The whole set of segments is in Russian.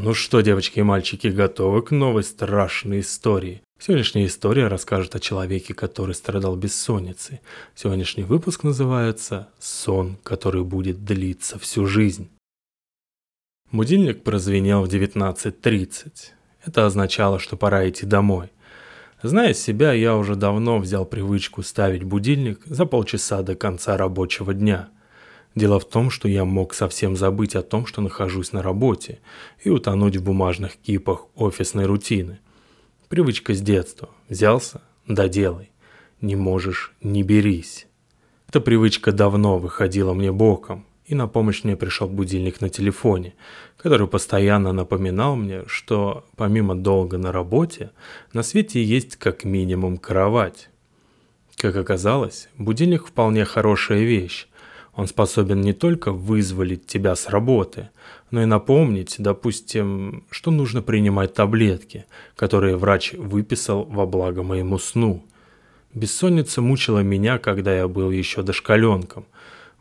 Ну что, девочки и мальчики, готовы к новой страшной истории? Сегодняшняя история расскажет о человеке, который страдал бессонницей. Сегодняшний выпуск называется «Сон, который будет длиться всю жизнь». Будильник прозвенел в 19.30. Это означало, что пора идти домой. Зная себя, я уже давно взял привычку ставить будильник за полчаса до конца рабочего дня – Дело в том, что я мог совсем забыть о том, что нахожусь на работе, и утонуть в бумажных кипах офисной рутины. Привычка с детства. Взялся – доделай. Не можешь – не берись. Эта привычка давно выходила мне боком, и на помощь мне пришел будильник на телефоне, который постоянно напоминал мне, что помимо долга на работе, на свете есть как минимум кровать. Как оказалось, будильник вполне хорошая вещь, он способен не только вызволить тебя с работы, но и напомнить, допустим, что нужно принимать таблетки, которые врач выписал во благо моему сну. Бессонница мучила меня, когда я был еще дошкаленком.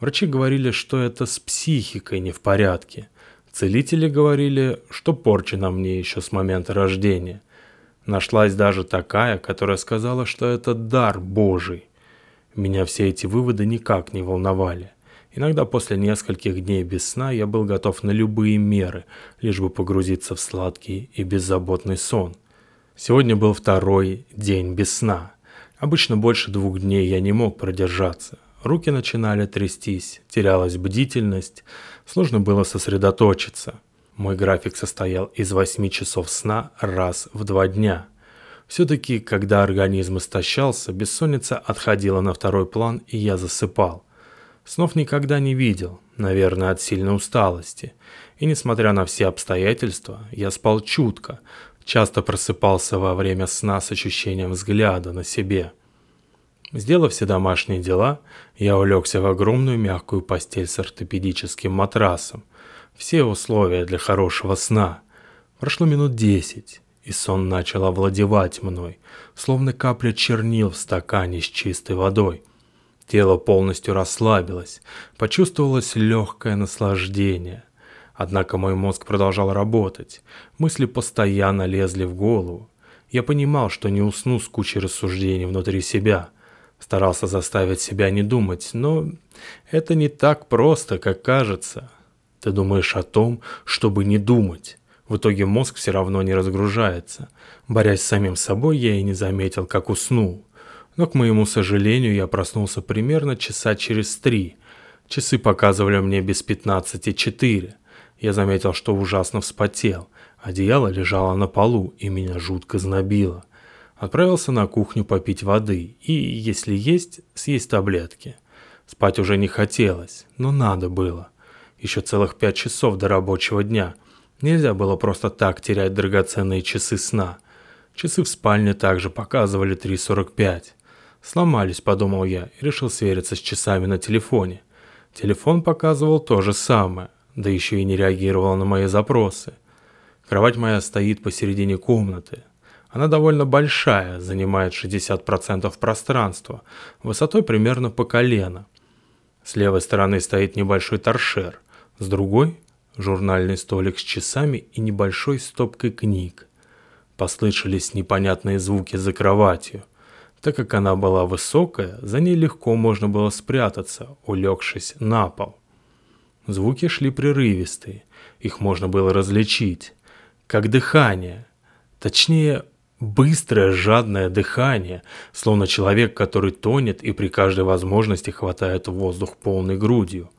Врачи говорили, что это с психикой не в порядке. Целители говорили, что порча на мне еще с момента рождения. Нашлась даже такая, которая сказала, что это дар Божий. Меня все эти выводы никак не волновали. Иногда после нескольких дней без сна я был готов на любые меры, лишь бы погрузиться в сладкий и беззаботный сон. Сегодня был второй день без сна. Обычно больше двух дней я не мог продержаться. Руки начинали трястись, терялась бдительность, сложно было сосредоточиться. Мой график состоял из восьми часов сна раз в два дня. Все-таки, когда организм истощался, бессонница отходила на второй план, и я засыпал. Снов никогда не видел, наверное, от сильной усталости. И несмотря на все обстоятельства, я спал чутко, часто просыпался во время сна с ощущением взгляда на себе. Сделав все домашние дела, я улегся в огромную мягкую постель с ортопедическим матрасом. Все условия для хорошего сна. Прошло минут десять, и сон начал овладевать мной, словно капля чернил в стакане с чистой водой – Тело полностью расслабилось, почувствовалось легкое наслаждение. Однако мой мозг продолжал работать, мысли постоянно лезли в голову. Я понимал, что не усну с кучей рассуждений внутри себя. Старался заставить себя не думать, но это не так просто, как кажется. Ты думаешь о том, чтобы не думать. В итоге мозг все равно не разгружается. Борясь с самим собой, я и не заметил, как уснул. Но, к моему сожалению, я проснулся примерно часа через три. Часы показывали мне без пятнадцати четыре. Я заметил, что ужасно вспотел. Одеяло лежало на полу, и меня жутко знобило. Отправился на кухню попить воды и, если есть, съесть таблетки. Спать уже не хотелось, но надо было. Еще целых пять часов до рабочего дня. Нельзя было просто так терять драгоценные часы сна. Часы в спальне также показывали 3.45. Сломались, подумал я, и решил свериться с часами на телефоне. Телефон показывал то же самое, да еще и не реагировал на мои запросы. Кровать моя стоит посередине комнаты. Она довольно большая, занимает 60% пространства, высотой примерно по колено. С левой стороны стоит небольшой торшер, с другой – журнальный столик с часами и небольшой стопкой книг. Послышались непонятные звуки за кроватью – так как она была высокая, за ней легко можно было спрятаться, улегшись на пол. Звуки шли прерывистые, их можно было различить, как дыхание, точнее, быстрое жадное дыхание, словно человек, который тонет и при каждой возможности хватает воздух полной грудью.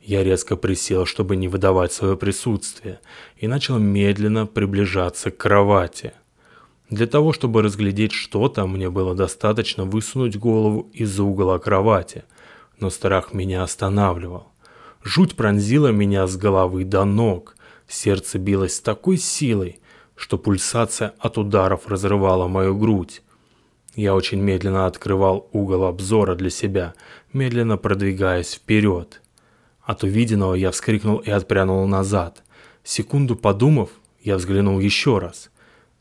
Я резко присел, чтобы не выдавать свое присутствие, и начал медленно приближаться к кровати – для того, чтобы разглядеть что-то, мне было достаточно высунуть голову из-за угла кровати, но страх меня останавливал. Жуть пронзила меня с головы до ног, сердце билось с такой силой, что пульсация от ударов разрывала мою грудь. Я очень медленно открывал угол обзора для себя, медленно продвигаясь вперед. От увиденного я вскрикнул и отпрянул назад. Секунду подумав, я взглянул еще раз –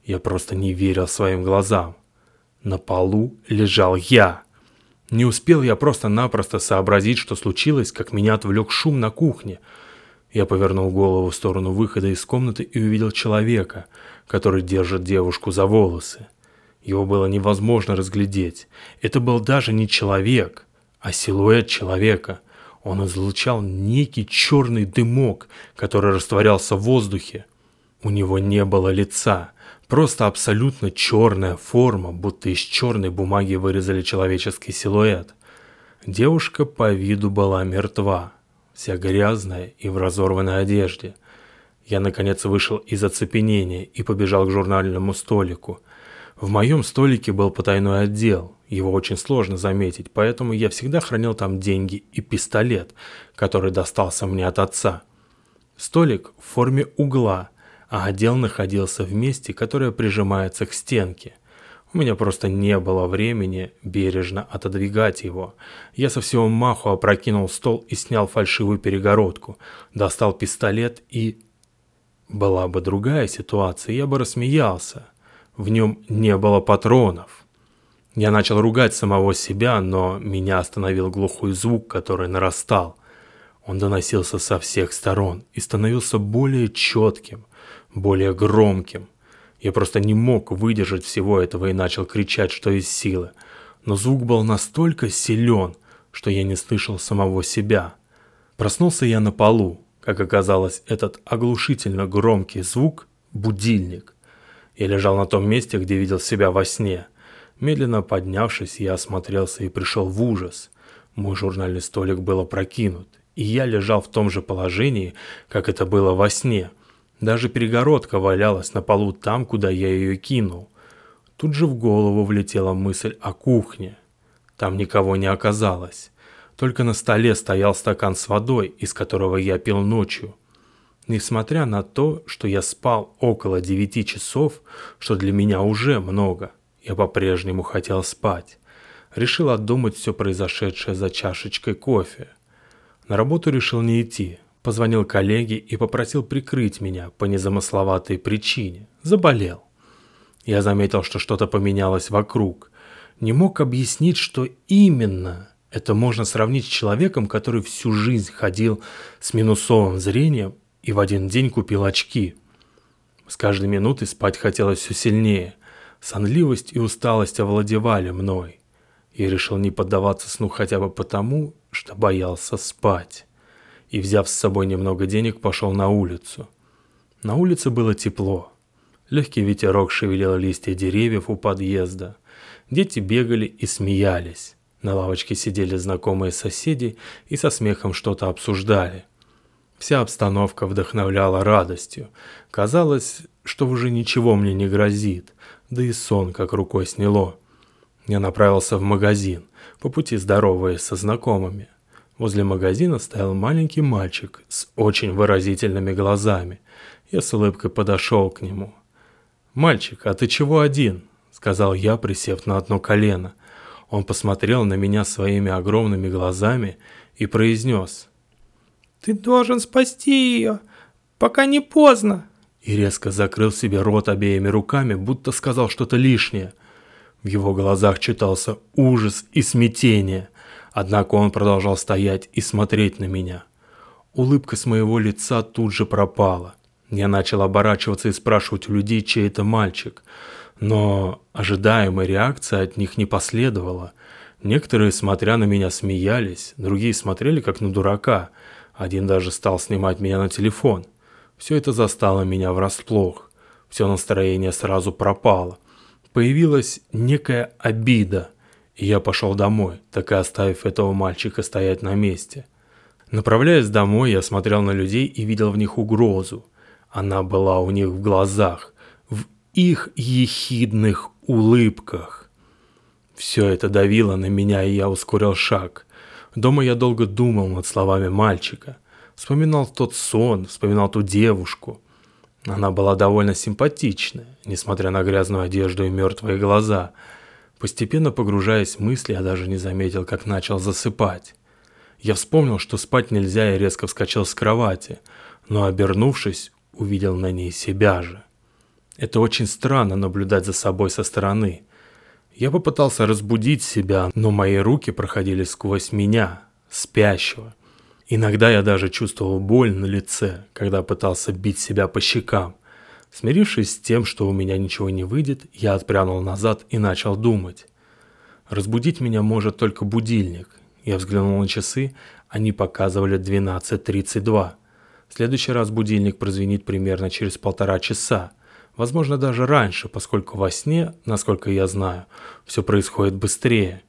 я просто не верил своим глазам. На полу лежал я. Не успел я просто-напросто сообразить, что случилось, как меня отвлек шум на кухне. Я повернул голову в сторону выхода из комнаты и увидел человека, который держит девушку за волосы. Его было невозможно разглядеть. Это был даже не человек, а силуэт человека. Он излучал некий черный дымок, который растворялся в воздухе. У него не было лица, просто абсолютно черная форма, будто из черной бумаги вырезали человеческий силуэт. Девушка по виду была мертва, вся грязная и в разорванной одежде. Я, наконец, вышел из оцепенения и побежал к журнальному столику. В моем столике был потайной отдел, его очень сложно заметить, поэтому я всегда хранил там деньги и пистолет, который достался мне от отца. Столик в форме угла, а отдел находился в месте, которое прижимается к стенке – у меня просто не было времени бережно отодвигать его. Я со всего маху опрокинул стол и снял фальшивую перегородку, достал пистолет и... Была бы другая ситуация, я бы рассмеялся. В нем не было патронов. Я начал ругать самого себя, но меня остановил глухой звук, который нарастал. Он доносился со всех сторон и становился более четким, более громким. Я просто не мог выдержать всего этого и начал кричать, что из силы. Но звук был настолько силен, что я не слышал самого себя. Проснулся я на полу. Как оказалось, этот оглушительно громкий звук – будильник. Я лежал на том месте, где видел себя во сне. Медленно поднявшись, я осмотрелся и пришел в ужас. Мой журнальный столик был опрокинут, и я лежал в том же положении, как это было во сне – даже перегородка валялась на полу там, куда я ее кинул. Тут же в голову влетела мысль о кухне. Там никого не оказалось. Только на столе стоял стакан с водой, из которого я пил ночью. Несмотря на то, что я спал около девяти часов, что для меня уже много, я по-прежнему хотел спать. Решил отдумать все произошедшее за чашечкой кофе. На работу решил не идти, Позвонил коллеге и попросил прикрыть меня по незамысловатой причине. Заболел. Я заметил, что что-то поменялось вокруг. Не мог объяснить, что именно. Это можно сравнить с человеком, который всю жизнь ходил с минусовым зрением и в один день купил очки. С каждой минутой спать хотелось все сильнее. Сонливость и усталость овладевали мной. Я решил не поддаваться сну хотя бы потому, что боялся спать и, взяв с собой немного денег, пошел на улицу. На улице было тепло. Легкий ветерок шевелил листья деревьев у подъезда. Дети бегали и смеялись. На лавочке сидели знакомые соседи и со смехом что-то обсуждали. Вся обстановка вдохновляла радостью. Казалось, что уже ничего мне не грозит, да и сон как рукой сняло. Я направился в магазин, по пути здороваясь со знакомыми. Возле магазина стоял маленький мальчик с очень выразительными глазами. Я с улыбкой подошел к нему. «Мальчик, а ты чего один?» – сказал я, присев на одно колено. Он посмотрел на меня своими огромными глазами и произнес. «Ты должен спасти ее, пока не поздно!» И резко закрыл себе рот обеими руками, будто сказал что-то лишнее. В его глазах читался ужас и смятение – Однако он продолжал стоять и смотреть на меня. Улыбка с моего лица тут же пропала. Я начал оборачиваться и спрашивать у людей, чей это мальчик. Но ожидаемая реакция от них не последовала. Некоторые, смотря на меня, смеялись, другие смотрели как на дурака. Один даже стал снимать меня на телефон. Все это застало меня врасплох. Все настроение сразу пропало. Появилась некая обида – и я пошел домой, так и оставив этого мальчика стоять на месте. Направляясь домой, я смотрел на людей и видел в них угрозу. Она была у них в глазах, в их ехидных улыбках. Все это давило на меня, и я ускорил шаг. Дома я долго думал над словами мальчика. Вспоминал тот сон, вспоминал ту девушку. Она была довольно симпатичная, несмотря на грязную одежду и мертвые глаза – Постепенно погружаясь в мысли, я даже не заметил, как начал засыпать. Я вспомнил, что спать нельзя и резко вскочил с кровати, но обернувшись, увидел на ней себя же. Это очень странно наблюдать за собой со стороны. Я попытался разбудить себя, но мои руки проходили сквозь меня, спящего. Иногда я даже чувствовал боль на лице, когда пытался бить себя по щекам. Смирившись с тем, что у меня ничего не выйдет, я отпрянул назад и начал думать. Разбудить меня может только будильник. Я взглянул на часы, они показывали 12.32. В следующий раз будильник прозвенит примерно через полтора часа. Возможно, даже раньше, поскольку во сне, насколько я знаю, все происходит быстрее.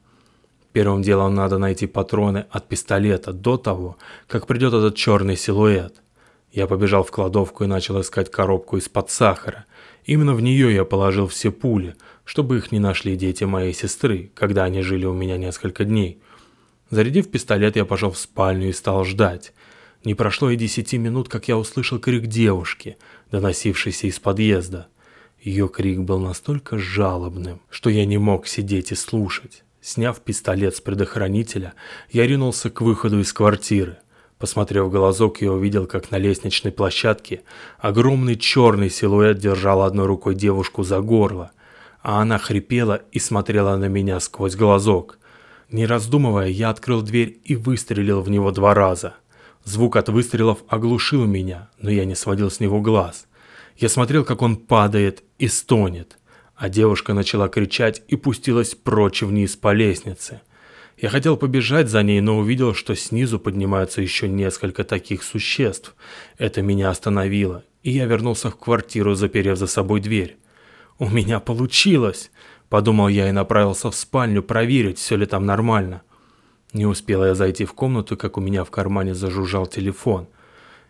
Первым делом надо найти патроны от пистолета до того, как придет этот черный силуэт. Я побежал в кладовку и начал искать коробку из-под сахара. Именно в нее я положил все пули, чтобы их не нашли дети моей сестры, когда они жили у меня несколько дней. Зарядив пистолет, я пошел в спальню и стал ждать. Не прошло и десяти минут, как я услышал крик девушки, доносившийся из подъезда. Ее крик был настолько жалобным, что я не мог сидеть и слушать. Сняв пистолет с предохранителя, я ринулся к выходу из квартиры. Посмотрев в глазок, я увидел, как на лестничной площадке огромный черный силуэт держал одной рукой девушку за горло, а она хрипела и смотрела на меня сквозь глазок. Не раздумывая, я открыл дверь и выстрелил в него два раза. Звук от выстрелов оглушил меня, но я не сводил с него глаз. Я смотрел, как он падает и стонет а девушка начала кричать и пустилась прочь вниз по лестнице. Я хотел побежать за ней, но увидел, что снизу поднимаются еще несколько таких существ. Это меня остановило, и я вернулся в квартиру, заперев за собой дверь. «У меня получилось!» – подумал я и направился в спальню проверить, все ли там нормально. Не успел я зайти в комнату, как у меня в кармане зажужжал телефон.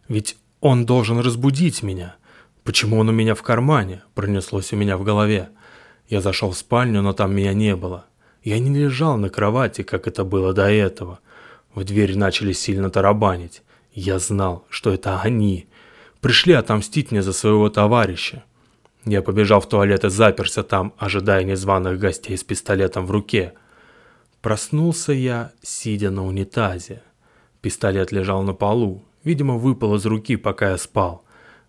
Ведь он должен разбудить меня. Почему он у меня в кармане? Пронеслось у меня в голове. Я зашел в спальню, но там меня не было. Я не лежал на кровати, как это было до этого. В дверь начали сильно тарабанить. Я знал, что это они. Пришли отомстить мне за своего товарища. Я побежал в туалет и заперся там, ожидая незваных гостей с пистолетом в руке. Проснулся я, сидя на унитазе. Пистолет лежал на полу, видимо, выпал из руки, пока я спал.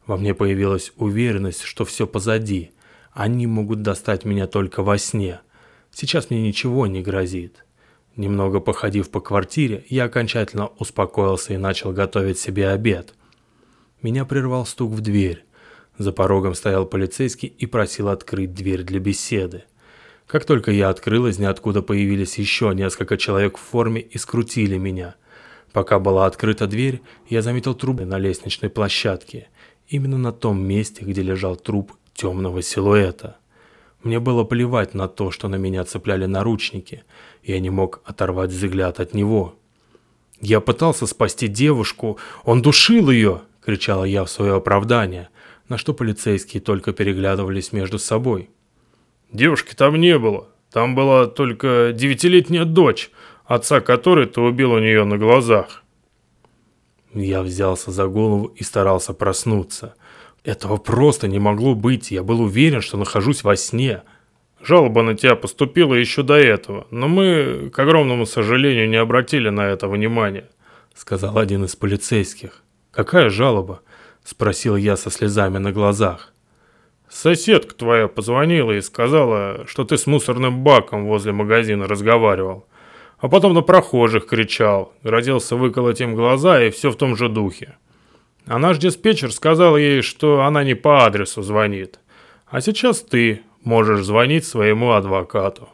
Во мне появилась уверенность, что все позади – они могут достать меня только во сне. Сейчас мне ничего не грозит. Немного походив по квартире, я окончательно успокоился и начал готовить себе обед. Меня прервал стук в дверь. За порогом стоял полицейский и просил открыть дверь для беседы. Как только я открыл, из ниоткуда появились еще несколько человек в форме и скрутили меня. Пока была открыта дверь, я заметил трубы на лестничной площадке. Именно на том месте, где лежал труп темного силуэта. Мне было плевать на то, что на меня цепляли наручники. Я не мог оторвать взгляд от него. «Я пытался спасти девушку, он душил ее!» – кричала я в свое оправдание, на что полицейские только переглядывались между собой. «Девушки там не было. Там была только девятилетняя дочь, отца которой ты убил у нее на глазах». Я взялся за голову и старался проснуться – этого просто не могло быть, я был уверен, что нахожусь во сне. Жалоба на тебя поступила еще до этого, но мы, к огромному сожалению, не обратили на это внимания», — сказал один из полицейских. «Какая жалоба?» — спросил я со слезами на глазах. «Соседка твоя позвонила и сказала, что ты с мусорным баком возле магазина разговаривал, а потом на прохожих кричал, грозился выколоть им глаза и все в том же духе. А наш диспетчер сказал ей, что она не по адресу звонит. А сейчас ты можешь звонить своему адвокату.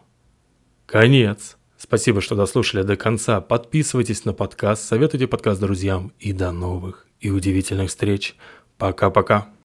Конец. Спасибо, что дослушали до конца. Подписывайтесь на подкаст, советуйте подкаст друзьям и до новых и удивительных встреч. Пока-пока.